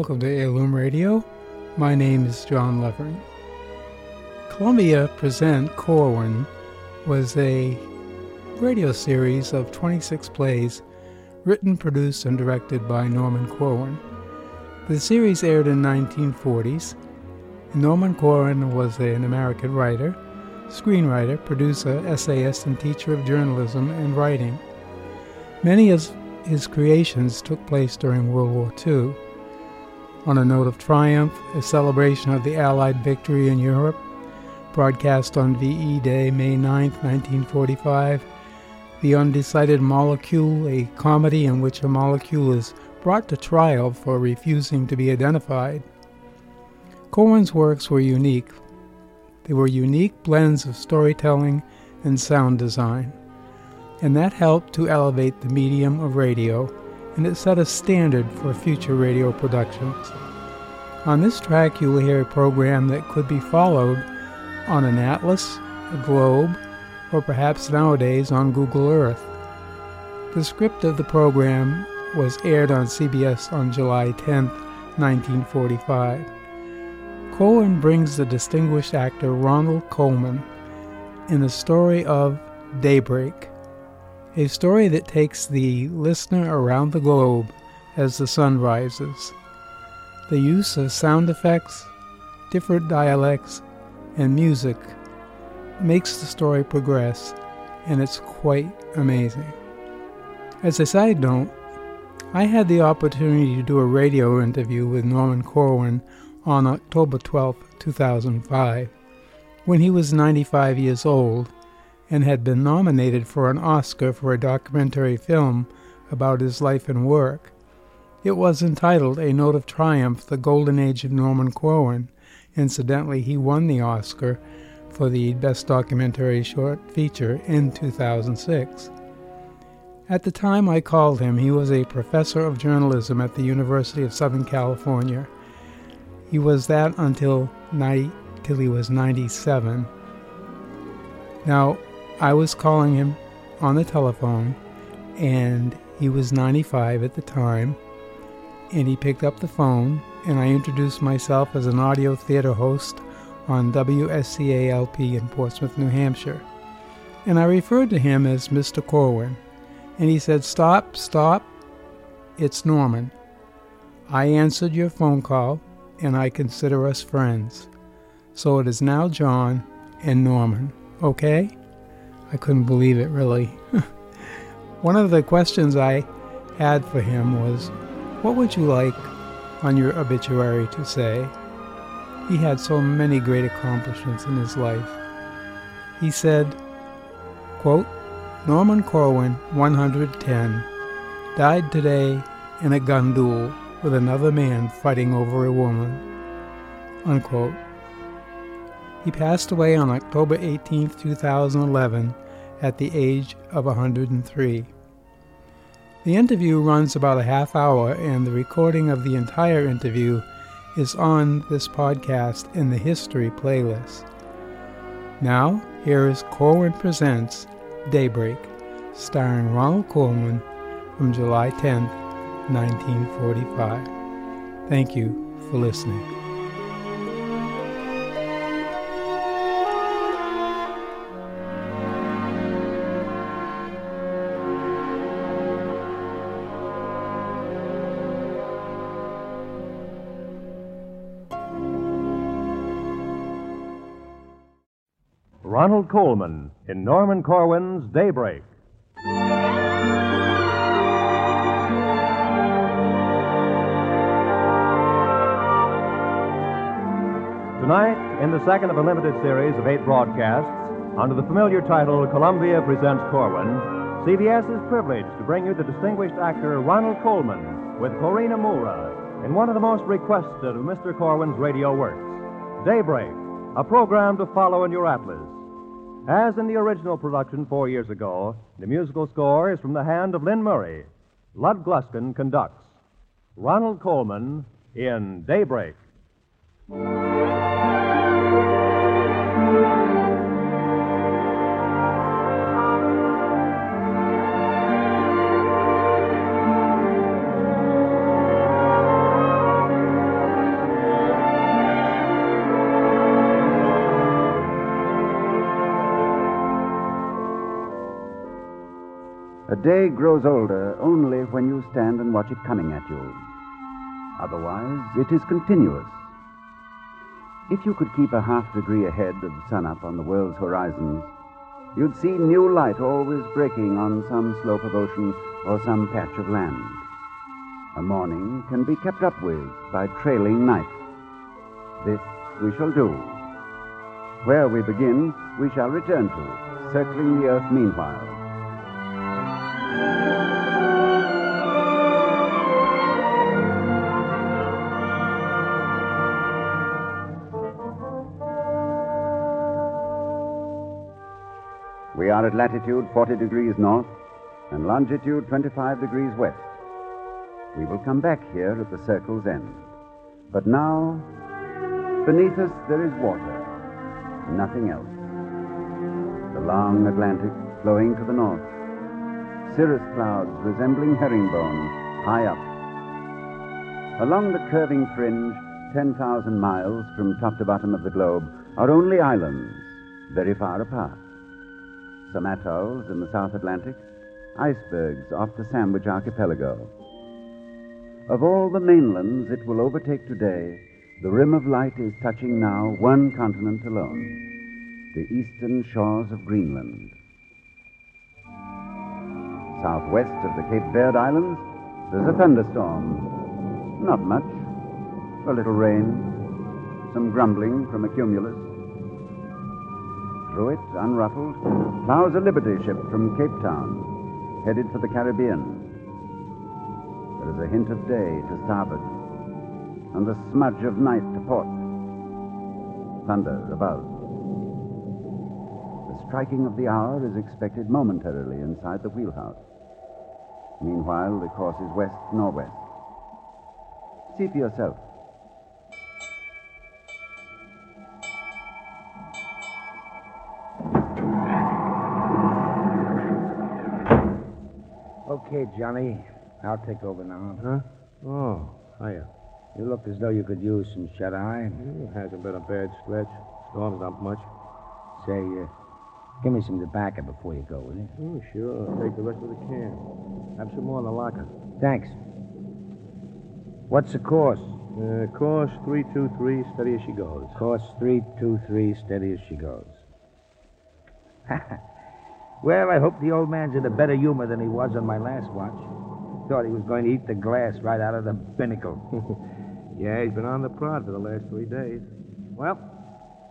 Welcome to Heirloom Radio. My name is John Levering. Columbia Present Corwin was a radio series of 26 plays written, produced, and directed by Norman Corwin. The series aired in 1940s. Norman Corwin was an American writer, screenwriter, producer, essayist, and teacher of journalism and writing. Many of his creations took place during World War II. On a note of triumph, a celebration of the Allied victory in Europe, broadcast on VE Day, May 9, 1945, The Undecided Molecule, a comedy in which a molecule is brought to trial for refusing to be identified. Corwin's works were unique. They were unique blends of storytelling and sound design, and that helped to elevate the medium of radio and it set a standard for future radio productions. On this track, you will hear a program that could be followed on an atlas, a globe, or perhaps nowadays on Google Earth. The script of the program was aired on CBS on July 10, 1945. Corwin brings the distinguished actor Ronald Colman in the story of Daybreak, a story that takes the listener around the globe as the sun rises. The use of sound effects, different dialects, and music makes the story progress, and it's quite amazing. As a side note, I had the opportunity to do a radio interview with Norman Corwin on October 12, 2005, when he was 95 years old and had been nominated for an Oscar for a documentary film about his life and work. It was entitled A Note of Triumph The Golden Age of Norman Corwin. Incidentally, he won the Oscar for the Best Documentary Short Feature in 2006. At the time I called him, he was a professor of journalism at the University of Southern California. He was that until 90, till he was 97. Now, I was calling him on the telephone, and he was 95 at the time, and he picked up the phone, and I introduced myself as an audio theater host on WSCALP in Portsmouth, New Hampshire. And I referred to him as Mr. Corwin, and he said, Stop, stop, it's Norman. I answered your phone call, and I consider us friends. So it is now John and Norman, okay? I couldn't believe it, really. One of the questions I had for him was, What would you like on your obituary to say? He had so many great accomplishments in his life. He said, quote, Norman Corwin, 110, died today in a gun duel with another man fighting over a woman. Unquote. He passed away on October 18, 2011, at the age of 103. The interview runs about a half hour, and the recording of the entire interview is on this podcast in the History playlist. Now, here is Corwin Presents Daybreak, starring Ronald Colman from July 10, 1945. Thank you for listening. Ronald Colman in Norman Corwin's Daybreak. Tonight, in the second of a limited series of eight broadcasts, under the familiar title Columbia Presents Corwin, CBS is privileged to bring you the distinguished actor Ronald Colman with Corinna Mura in one of the most requested of Mr. Corwin's radio works, Daybreak, a program to follow in your atlas. As in the original production four years ago, the musical score is from the hand of Lynn Murray. Lud Gluskin conducts. Ronald Colman in Daybreak. A day grows older only when you stand and watch it coming at you. Otherwise, it is continuous. If you could keep a half degree ahead of sunup on the world's horizons, you'd see new light always breaking on some slope of ocean or some patch of land. A morning can be kept up with by trailing night. This we shall do. Where we begin, we shall return to, circling the earth meanwhile. We are at latitude 40 degrees north and longitude 25 degrees west. We will come back here at the circle's end. But now, beneath us there is water, nothing else. The long Atlantic flowing to the north, cirrus clouds resembling herringbone high up. Along the curving fringe, 10,000 miles from top to bottom of the globe, are only islands, very far apart. Some atolls in the South Atlantic, icebergs off the Sandwich Archipelago. Of all the mainlands it will overtake today, the rim of light is touching now one continent alone the eastern shores of Greenland. Southwest of the Cape Verde Islands, there's a thunderstorm. Not much. A little rain, some grumbling from a cumulus. Through it, unruffled, plows a Liberty ship from Cape Town, headed for the Caribbean. There is a hint of day to starboard, and the smudge of night to port. Thunder above. The striking of the hour is expected momentarily inside the wheelhouse. Meanwhile, the course is west northwest. See for yourself. Okay, Johnny. I'll take over now. Huh? Oh, hiya. You look as though you could use some shut eye. It hasn't been a bad stretch. Storm's not much. Say, uh, give me some tobacco before you go, will you? Oh, sure. I'll take the rest of the can. Have some more in the locker. Thanks. What's the course? Uh, course 323, steady as she goes. Course 323, steady as she goes. well, I hope the old man's in a better humor than he was on my last watch. Thought he was going to eat the glass right out of the binnacle. Yeah, he's been on the prod for the last three days. Well,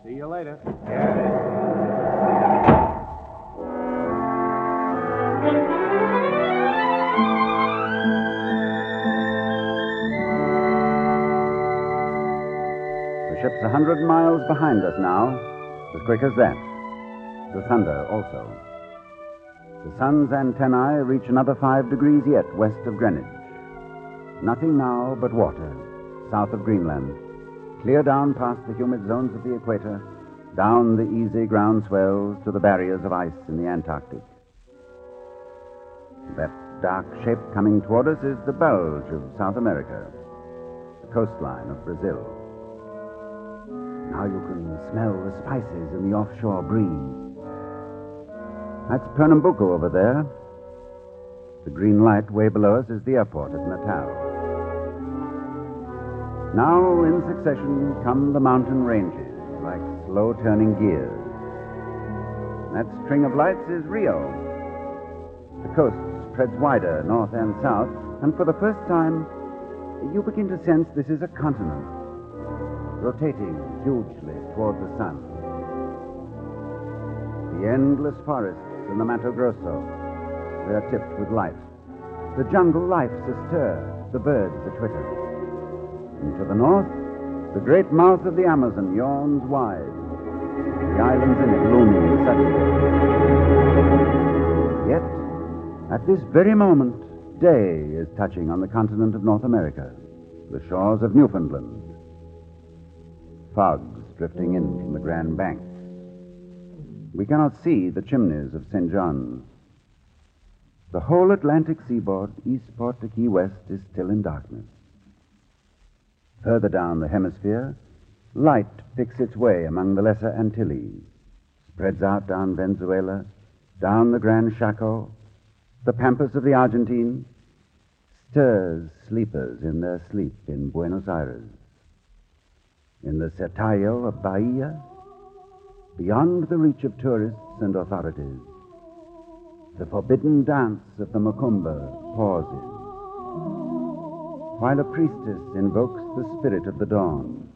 see you later. The ship's a hundred miles behind us now, as quick as that. The thunder also. The sun's antennae reach another five degrees yet west of Greenwich. Nothing now but water, south of Greenland, clear down past the humid zones of the equator, down the easy ground swells to the barriers of ice in the Antarctic. Dark shape coming toward us is the bulge of South America, the coastline of Brazil. Now you can smell the spices in the offshore breeze. That's Pernambuco over there. The green light way below us is the airport at Natal. Now, in succession, come the mountain ranges, like slow turning gears. That string of lights is Rio. The coast spreads wider, north and south, and for the first time, you begin to sense this is a continent, rotating hugely toward the sun. The endless forests in the Mato Grosso, they are tipped with life. The jungle life's astir, the birds are twitter. And to the north, the great mouth of the Amazon yawns wide, the islands in it looming suddenly. Yet, at this very moment, day is touching on the continent of North America, the shores of Newfoundland. Fogs drifting in from the Grand Banks. We cannot see the chimneys of St. John's. The whole Atlantic seaboard, Eastport to Key West, is still in darkness. Further down the hemisphere, light picks its way among the Lesser Antilles, spreads out down Venezuela, down the Grand Chaco, The pampas of the Argentine stirs sleepers in their sleep in Buenos Aires. In the Sertão of Bahia, beyond the reach of tourists and authorities, the forbidden dance of the Macumba pauses, while a priestess invokes the spirit of the dawn.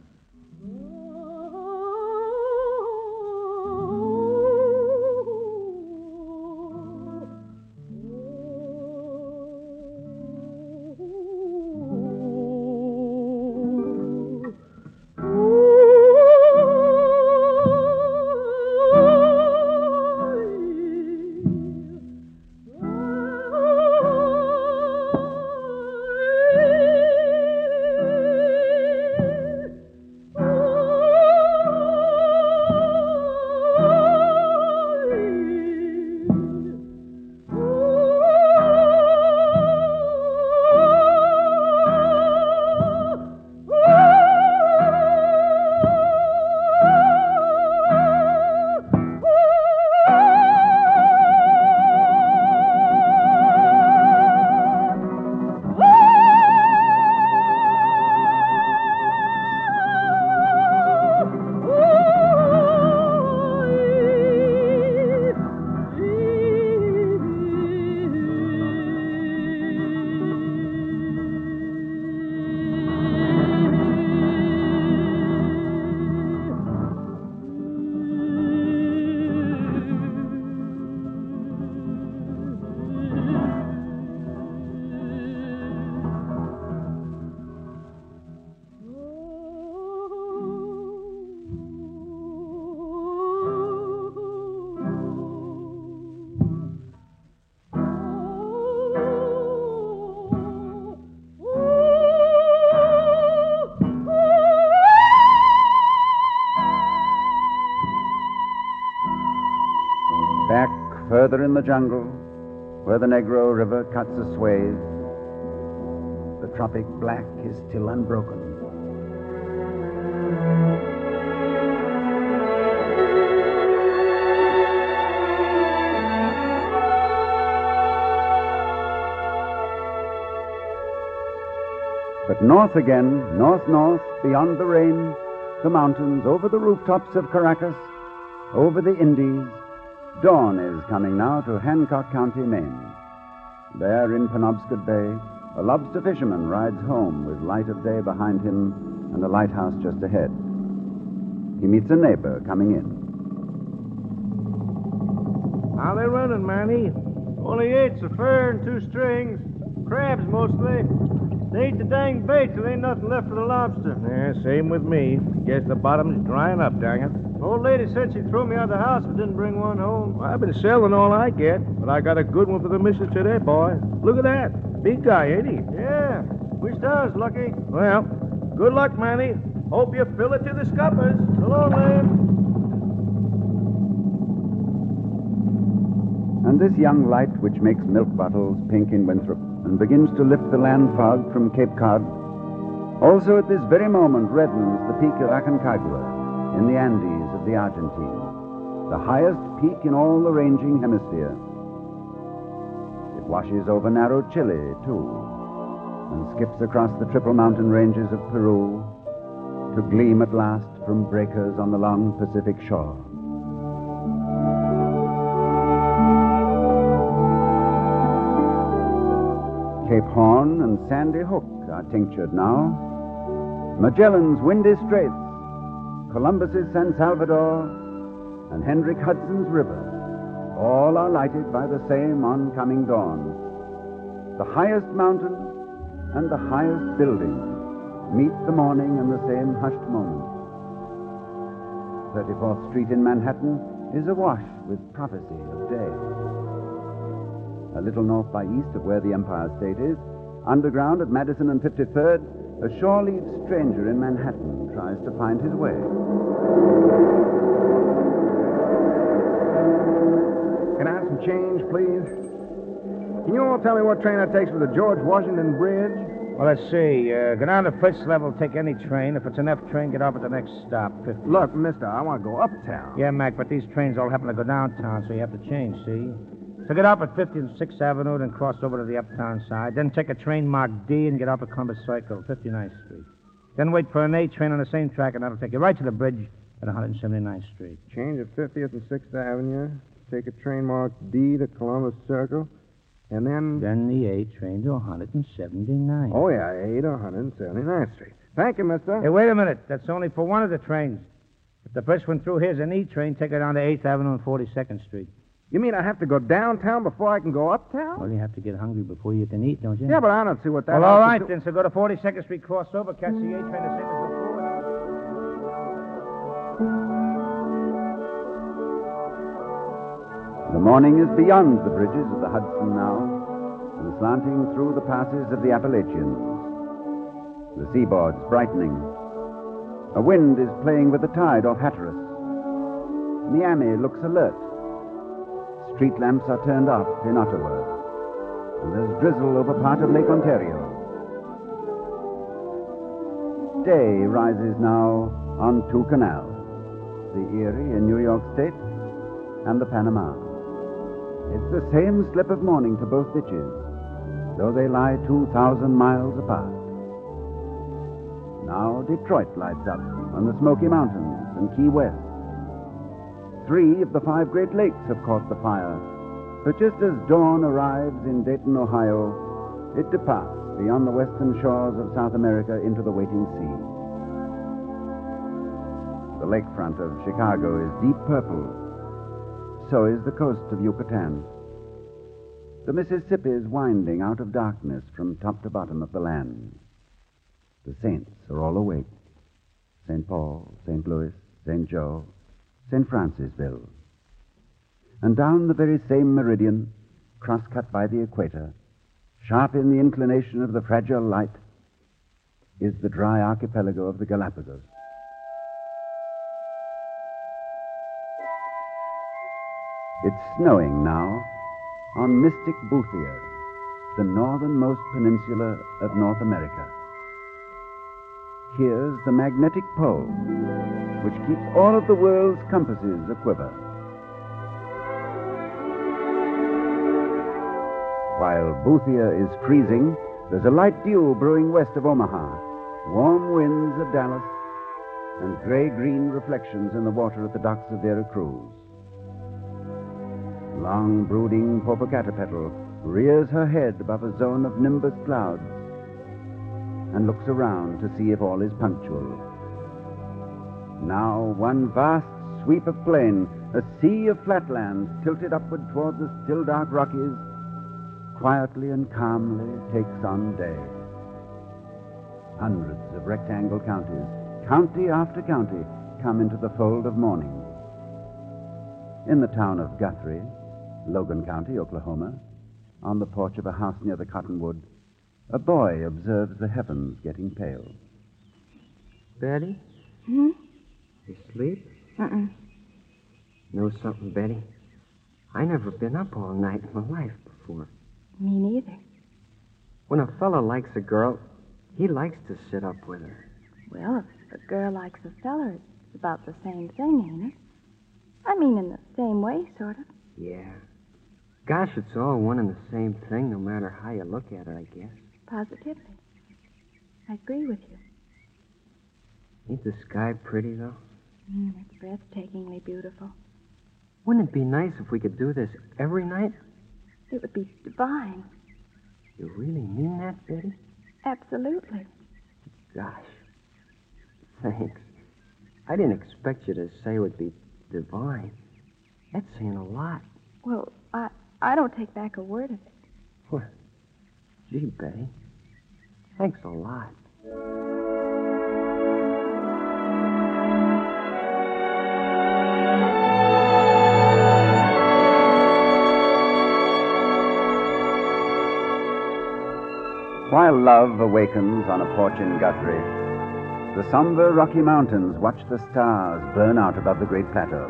Further in the jungle, where the Negro River cuts a swathe, the tropic black is still unbroken. But north again, north north, beyond the rain, the mountains, over the rooftops of Caracas, over the Indies, dawn is coming now to Hancock County, Maine. There in Penobscot Bay, a lobster fisherman rides home with light of day behind him and a lighthouse just ahead. He meets a neighbor coming in. How they running, Manny? Only eight's a fur and two strings. Crabs mostly. They ate the dang bait till ain't nothing left for the lobster. Yeah, same with me. Guess the bottom's drying up, dang it. Old lady said she'd throw me out of the house if I didn't bring one home. Well, I've been selling all I get, but I got a good one for the missus today, boy. Look at that. Big guy, ain't he? Yeah, wish I was lucky. Well, good luck, Manny. Hope you fill it to the scuppers. So long, Lamb. And this young light, which makes milk bottles pink in Winthrop and begins to lift the land fog from Cape Cod, also at this very moment reddens the peak of Aconcagua in the Andes of the Argentine, the highest peak in all the ranging hemisphere. It washes over narrow Chile, too, and skips across the triple mountain ranges of Peru to gleam at last from breakers on the long Pacific shore. Cape Horn and Sandy Hook are tinctured now. Magellan's windy straits, Columbus's San Salvador, and Hendrik Hudson's river, all are lighted by the same oncoming dawn. The highest mountain and the highest building meet the morning in the same hushed moment. 34th Street in Manhattan is awash with prophecy of day a little north by east of where the Empire State is. Underground at Madison and 53rd, a shore-leave stranger in Manhattan tries to find his way. Can I have some change, please? Can you all tell me what train that takes for the George Washington Bridge? Well, let's see. Uh, go down to Fritz level, take any train. If it's an F train, get off at the next stop. 50. Look, mister, I want to go uptown. Yeah, Mac, but these trains all happen to go downtown, so you have to change, see? So get up at 56th Avenue, then cross over to the uptown side. Then take a train marked D and get up at Columbus Circle, 59th Street. Then wait for an A train on the same track, and that'll take you right to the bridge at 179th Street. Change at 50th and 6th Avenue. Take a train marked D to Columbus Circle. And then. Then the A train to 179. Oh, yeah, 8 to 179th Street. Thank you, mister. Hey, wait a minute. That's only for one of the trains. If the first one through here's an E train, take it down to 8th Avenue and 42nd Street. You mean I have to go downtown before I can go uptown? Well, you have to get hungry before you can eat, don't you? Yeah, but I don't see what that Well, all has to then. So go to 42nd Street, cross over, catch the A train the same as before. The morning is beyond the bridges of the Hudson now, and slanting through the passes of the Appalachians. The seaboard's brightening. A wind is playing with the tide off Hatteras. Miami looks alert. Street lamps are turned off in Ottawa, and there's drizzle over part of Lake Ontario. Day rises now on two canals the Erie in New York State and the Panama. It's the same slip of morning to both ditches, though they lie 2,000 miles apart. Now Detroit lights up on the Smoky Mountains and Key West. Three of the five Great Lakes have caught the fire, but just as dawn arrives in Dayton, Ohio, it departs beyond the western shores of South America into the waiting sea. The lakefront of Chicago is deep purple, so is the coast of Yucatan. The Mississippi is winding out of darkness from top to bottom of the land. The saints are all awake. St. Paul, St. Louis, St. Joe, St. Francisville. And down the very same meridian, cross-cut by the equator, sharp in the inclination of the fragile light, is the dry archipelago of the Galapagos. It's snowing now on Mystic Boothia, the northernmost peninsula of North America. Here's the magnetic pole, which keeps all of the world's compasses aquiver. While Boothia is freezing, there's a light dew brewing west of Omaha, warm winds of Dallas, and gray green reflections in the water at the docks of Vera Cruz. Long brooding Popocatepetl rears her head above a zone of nimbus clouds and looks around to see if all is punctual. Now one vast sweep of plain, a sea of flatland tilted upward toward the still dark Rockies, quietly and calmly takes on day. Hundreds of rectangle counties, county after county, come into the fold of morning. In the town of Guthrie, Logan County, Oklahoma, on the porch of a house near the cottonwood, a boy observes the heavens getting pale. Betty? Hmm? You sleep? Uh-uh. Know something, Betty? I never been up all night in my life before. Me neither. When a fella likes a girl, he likes to sit up with her. Well, if a girl likes a feller, it's about the same thing, ain't it? I mean, in the same way, sort of. Yeah. Gosh, it's all one and the same thing, no matter how you look at it, I guess. Positively. I agree with you. Ain't the sky pretty, though? Mm, it's breathtakingly beautiful. Wouldn't it be nice if we could do this every night? It would be divine. You really mean that, Betty? Absolutely. Gosh. Thanks. I didn't expect you to say it would be divine. That's saying a lot. Well, I I don't take back a word of it. What? gee, Betty. Thanks a lot. While love awakens on a porch in Guthrie, the somber Rocky Mountains watch the stars burn out above the great plateau.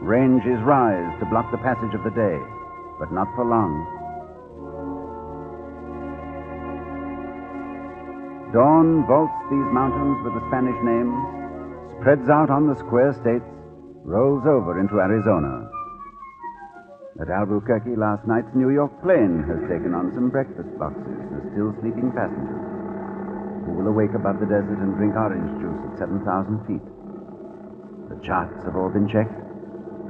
Ranges rise to block the passage of the day, but not for long. Dawn vaults these mountains with the Spanish names, spreads out on the square states, rolls over into Arizona. At Albuquerque last night's New York plane has taken on some breakfast boxes for still sleeping passengers who will awake above the desert and drink orange juice at 7,000 feet. The charts have all been checked,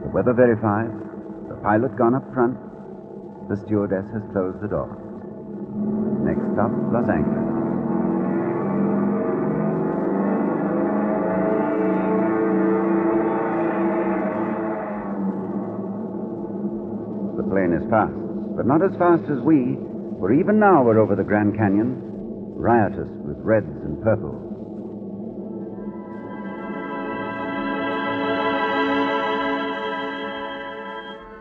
the weather verified, the pilot gone up front, the stewardess has closed the door. Next stop, Los Angeles. Is fast, but not as fast as we, for even now we're over the Grand Canyon, riotous with reds and purples.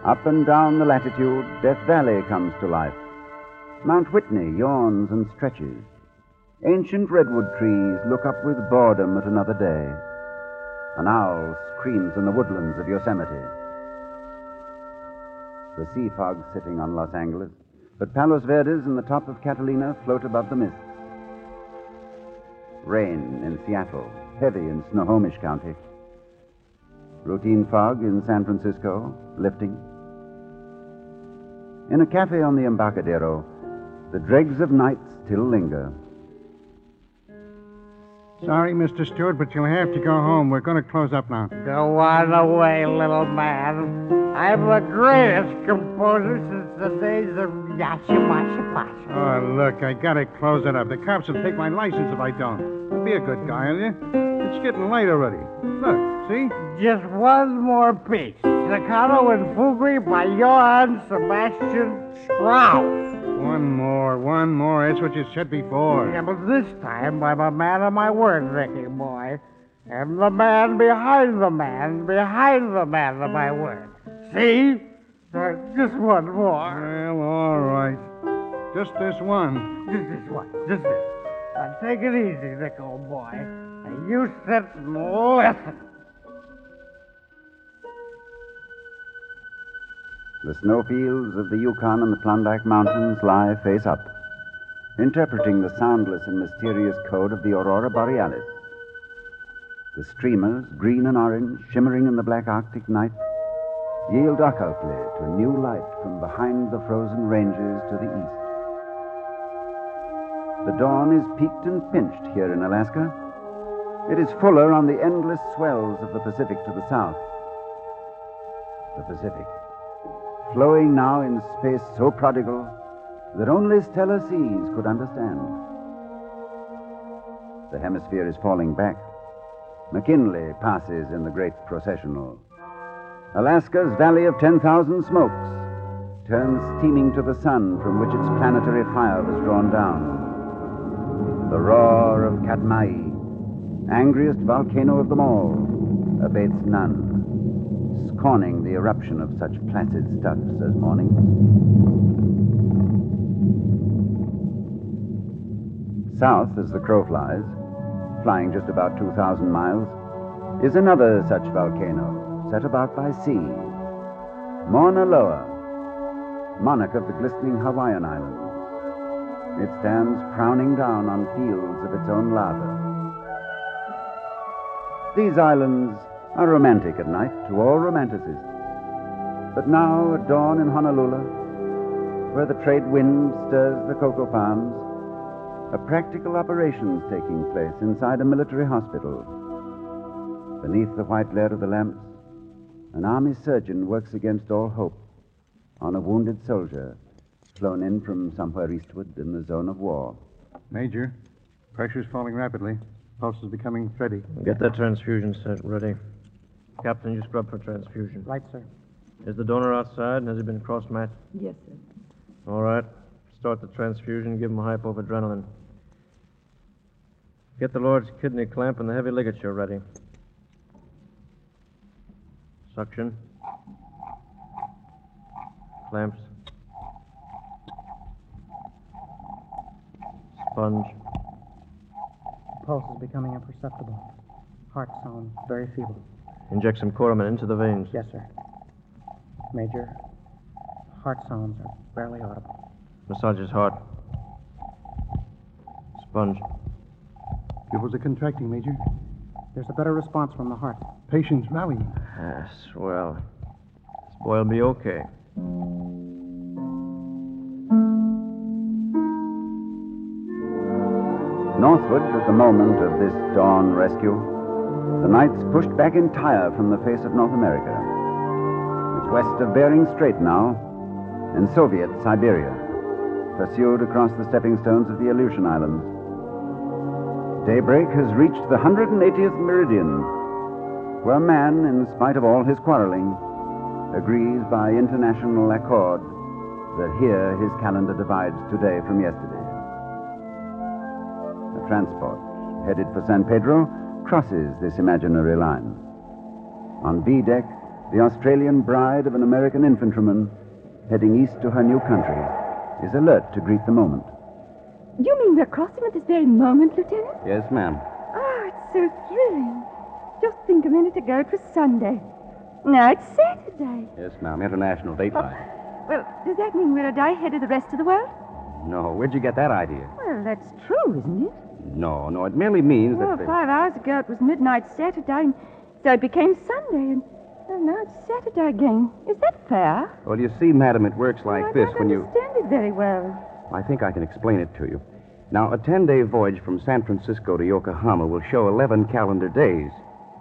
Up and down the latitude, Death Valley comes to life. Mount Whitney yawns and stretches. Ancient redwood trees look up with boredom at another day. An owl screams in the woodlands of Yosemite. The sea fog sitting on Los Angeles, but Palos Verdes and the top of Catalina float above the mists. Rain in Seattle, heavy in Snohomish County. Routine fog in San Francisco, lifting. In a cafe on the Embarcadero, the dregs of night still linger. Sorry, Mr. Stewart, but you'll have to go home. We're going to close up now. Go on away, little man. I'm the greatest composer since the days of Yashimasha Pasha. Oh, look, I gotta close it up. The cops will take my license if I don't. Be a good guy, will you? It's getting late already. Look, see? Just one more piece. Staccato and Fugri by Johann Sebastian Strauss. One more, one more. That's what you said before. Yeah, but this time I'm a man of my word, Ricky boy. I'm the man behind the man behind the man of my word. See? Uh, just one more. Well, all right. Just this one. Just this one. Just this. Now take it easy, Rick, old boy. And you sit and listen. The snowfields of the Yukon and the Klondike Mountains lie face up, interpreting the soundless and mysterious code of the aurora borealis. The streamers, green and orange, shimmering in the black Arctic night, yield occultly to new light from behind the frozen ranges to the east. The dawn is peaked and pinched here in Alaska. It is fuller on the endless swells of the Pacific to the south. The Pacific, flowing now in space so prodigal that only stellar seas could understand. The hemisphere is falling back. McKinley passes in the great processional. Alaska's Valley of 10,000 Smokes turns steaming to the sun from which its planetary fire was drawn down. The roar of Katmai, angriest volcano of them all, abates none, scorning the eruption of such placid stuffs as mornings. South, as the crow flies, flying just about 2,000 miles, is another such volcano set about by sea. Mauna Loa, monarch of the glistening Hawaiian Islands. It stands frowning down on fields of its own lava. These islands are romantic at night to all romanticists. But now, at dawn in Honolulu, where the trade wind stirs the cocoa palms, a practical operation is taking place inside a military hospital. Beneath the white glare of the lamps, an army surgeon works against all hope on a wounded soldier flown in from somewhere eastward in the zone of war. Major, pressure's falling rapidly. Pulse is becoming thready. Get that transfusion set ready. Captain, you scrub for transfusion. Right, sir. Is the donor outside and has he been cross matched? Yes, sir. All right. Start the transfusion. Give him a hypo of adrenaline. Get the Lord's kidney clamp and the heavy ligature ready. Suction. Clamps. Sponge. Pulse is becoming imperceptible. Heart sound very feeble. Inject some Coramine into the veins. Yes, sir. Major, heart sounds are barely audible. Massage his heart. Sponge. Pupils are contracting, Major. There's a better response from the heart. Patient's rallying. Yes, well. This boy'll be okay. Northward, at the moment of this dawn rescue, the night's pushed back entire from the face of North America. It's west of Bering Strait now, and Soviet Siberia, pursued across the stepping stones of the Aleutian Islands. Daybreak has reached the 180th meridian, where man, in spite of all his quarreling, agrees by international accord that here his calendar divides today from yesterday. A transport headed for San Pedro crosses this imaginary line. On B deck, the Australian bride of an American infantryman heading east to her new country is alert to greet the moment. You mean we're crossing at this very moment, Lieutenant? Yes, ma'am. Oh, it's so thrilling. Just think a minute ago it was Sunday. Now it's Saturday. Yes, ma'am. International date line. Oh, well, does that mean we're a day ahead of the rest of the world? No, where'd you get that idea? Well, that's true, isn't it? No, no, it merely means Well, that. the- five hours ago it was midnight Saturday, and so it became Sunday, and well, now it's Saturday again. Is that fair? Well, you see, madam, it works like I this when you. understand it very well. I think I can explain it to you. Now, a 10 day voyage from San Francisco to Yokohama will show 11 calendar days.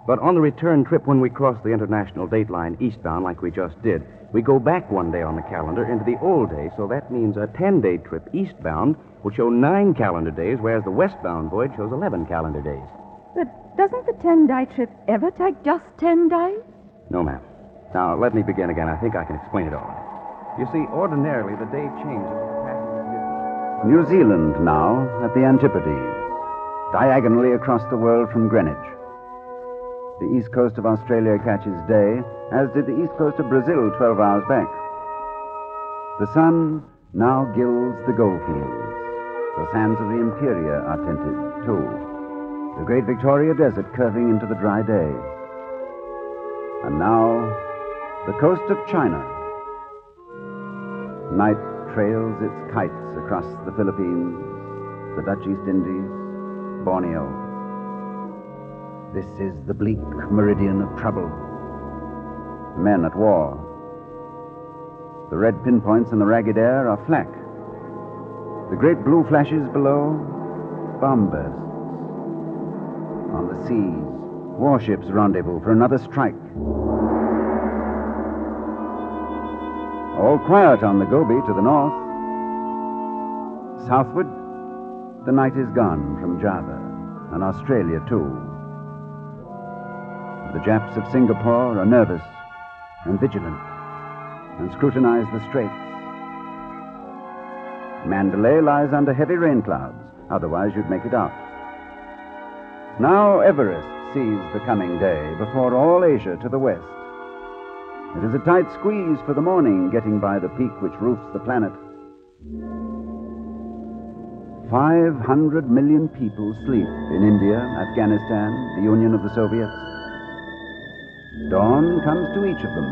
But on the return trip, when we cross the international date line eastbound, like we just did, we go back one day on the calendar into the old day, so that means a 10 day trip eastbound will show nine calendar days, whereas the westbound voyage shows 11 calendar days. But doesn't the ten-day trip ever take just ten days? No, ma'am. Now, let me begin again. I think I can explain it all. You see, ordinarily, the day changes. New Zealand now at the Antipodes, diagonally across the world from Greenwich. The east coast of Australia catches day, as did the east coast of Brazil 12 hours back. The sun now gilds the goldfields. The sands of the interior are tinted, too. The great Victoria Desert curving into the dry day. And now, the coast of China. Night trails its kites across the Philippines, the Dutch East Indies, Borneo. This is the bleak meridian of trouble. Men at war. The red pinpoints in the ragged air are flak. The great blue flashes below, bomb bursts. On the seas, warships rendezvous for another strike. All quiet on the Gobi to the north. Southward, the night is gone from Java and Australia, too. The Japs of Singapore are nervous and vigilant and scrutinize the straits. Mandalay lies under heavy rain clouds, otherwise, you'd make it out. Now Everest sees the coming day before all Asia to the west. It is a tight squeeze for the morning getting by the peak which roofs the planet. 500 million people sleep in India, Afghanistan, the Union of the Soviets. Dawn comes to each of them,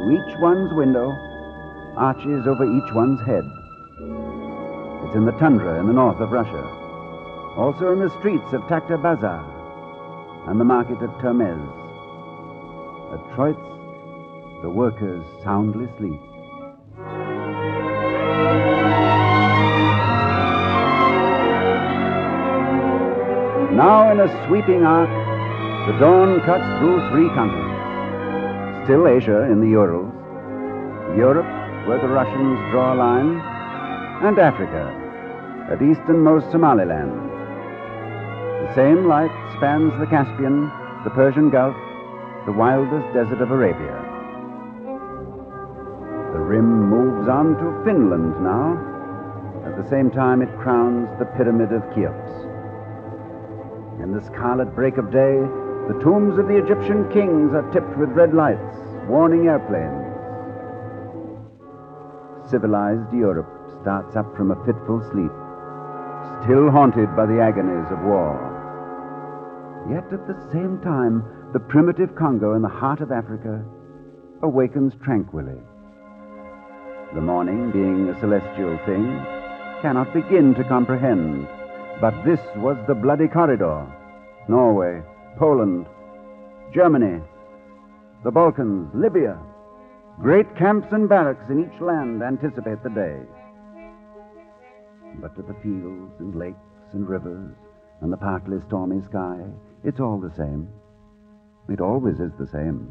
to each one's window, arches over each one's head. It's in the tundra in the north of Russia, also in the streets of Takta Bazar and the market of Termez. At Troitz, the workers soundly sleep. Now, in a sweeping arc, the dawn cuts through three continents. Still Asia in the Urals, Europe, where the Russians draw a line, and Africa, at easternmost Somaliland. The same light spans the Caspian, the Persian Gulf, the wildest desert of Arabia. The rim moves on to Finland now. At the same time, it crowns the Pyramid of Cheops. In the scarlet break of day, the tombs of the Egyptian kings are tipped with red lights, warning airplanes. Civilized Europe starts up from a fitful sleep, still haunted by the agonies of war. Yet at the same time, the primitive Congo in the heart of Africa awakens tranquilly. The morning, being a celestial thing, cannot begin to comprehend. But this was the bloody corridor Norway, Poland, Germany, the Balkans, Libya, Great camps and barracks in each land anticipate the day. But to the fields and lakes and rivers and the partly stormy sky, it's all the same. It always is the same.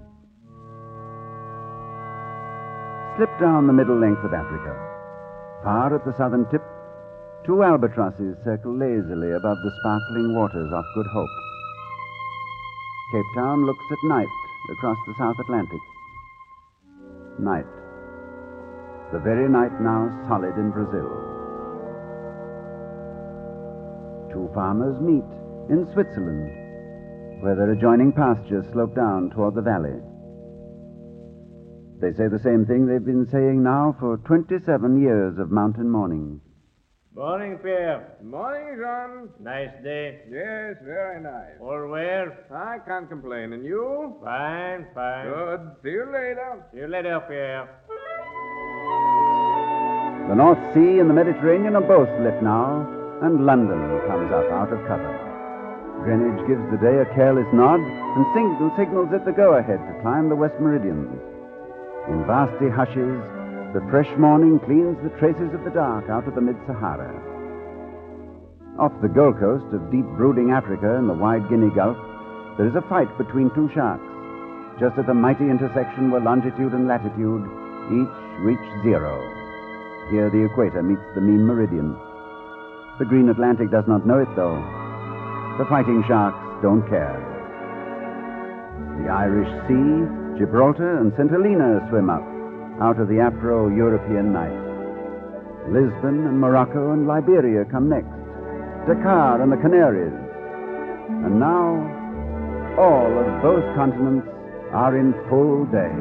Slip down the middle length of Africa. Far at the southern tip, two albatrosses circle lazily above the sparkling waters off Good Hope. Cape Town looks at night across the South Atlantic. Night. The very night now solid in Brazil. Two farmers meet in Switzerland, where their adjoining pastures slope down toward the valley. They say the same thing they've been saying now for 27 years of mountain mornings. Morning, Pierre. Morning, John. Nice day. Yes, very nice. All well? I can't complain. And you? Fine, fine. Good. See you later. See you later, Pierre. The North Sea and the Mediterranean are both lit now, and London comes up out of cover. Greenwich gives the day a careless nod and sing- signals it the go ahead to climb the West Meridian. In vasty hushes, the fresh morning cleans the traces of the dark out of the mid Sahara. Off the Gold Coast of deep brooding Africa in the wide Guinea Gulf, there is a fight between two sharks, just at the mighty intersection where longitude and latitude each reach zero. Here the equator meets the mean meridian. The green Atlantic does not know it, though. The fighting sharks don't care. The Irish Sea, Gibraltar, and St. Helena swim up out of the Afro European night. Lisbon and Morocco and Liberia come next, Dakar and the Canaries. And now, all of both continents are in full day.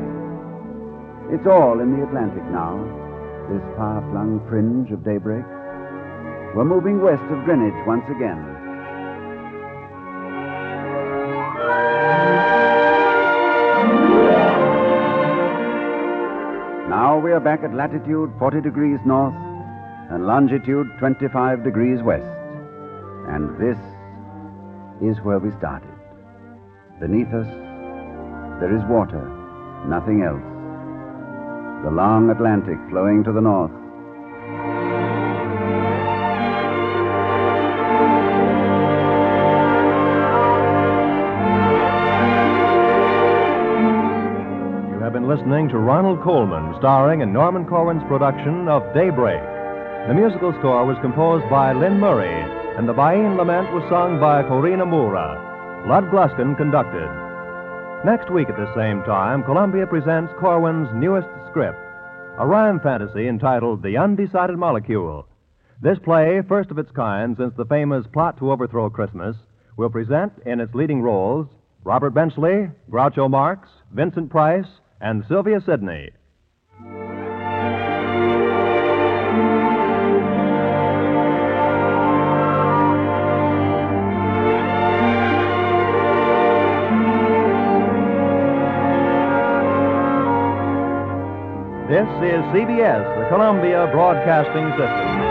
It's all in the Atlantic now, this far flung fringe of daybreak. We're moving west of Greenwich once again. Are back at latitude 40 degrees north and longitude 25 degrees west. And this is where we started. Beneath us, there is water, nothing else. The long Atlantic flowing to the north. Listening to Ronald Colman, starring in Norman Corwin's production of Daybreak. The musical score was composed by Lynn Murray, and the Bain Lament was sung by Corinna Mura. Lud Gluskin conducted. Next week at the same time, Columbia presents Corwin's newest script, a rhyme fantasy entitled The Undecided Molecule. This play, first of its kind since the famous Plot to Overthrow Christmas, will present in its leading roles Robert Benchley, Groucho Marx, Vincent Price, and Sylvia Sidney. This is CBS, the Columbia Broadcasting System.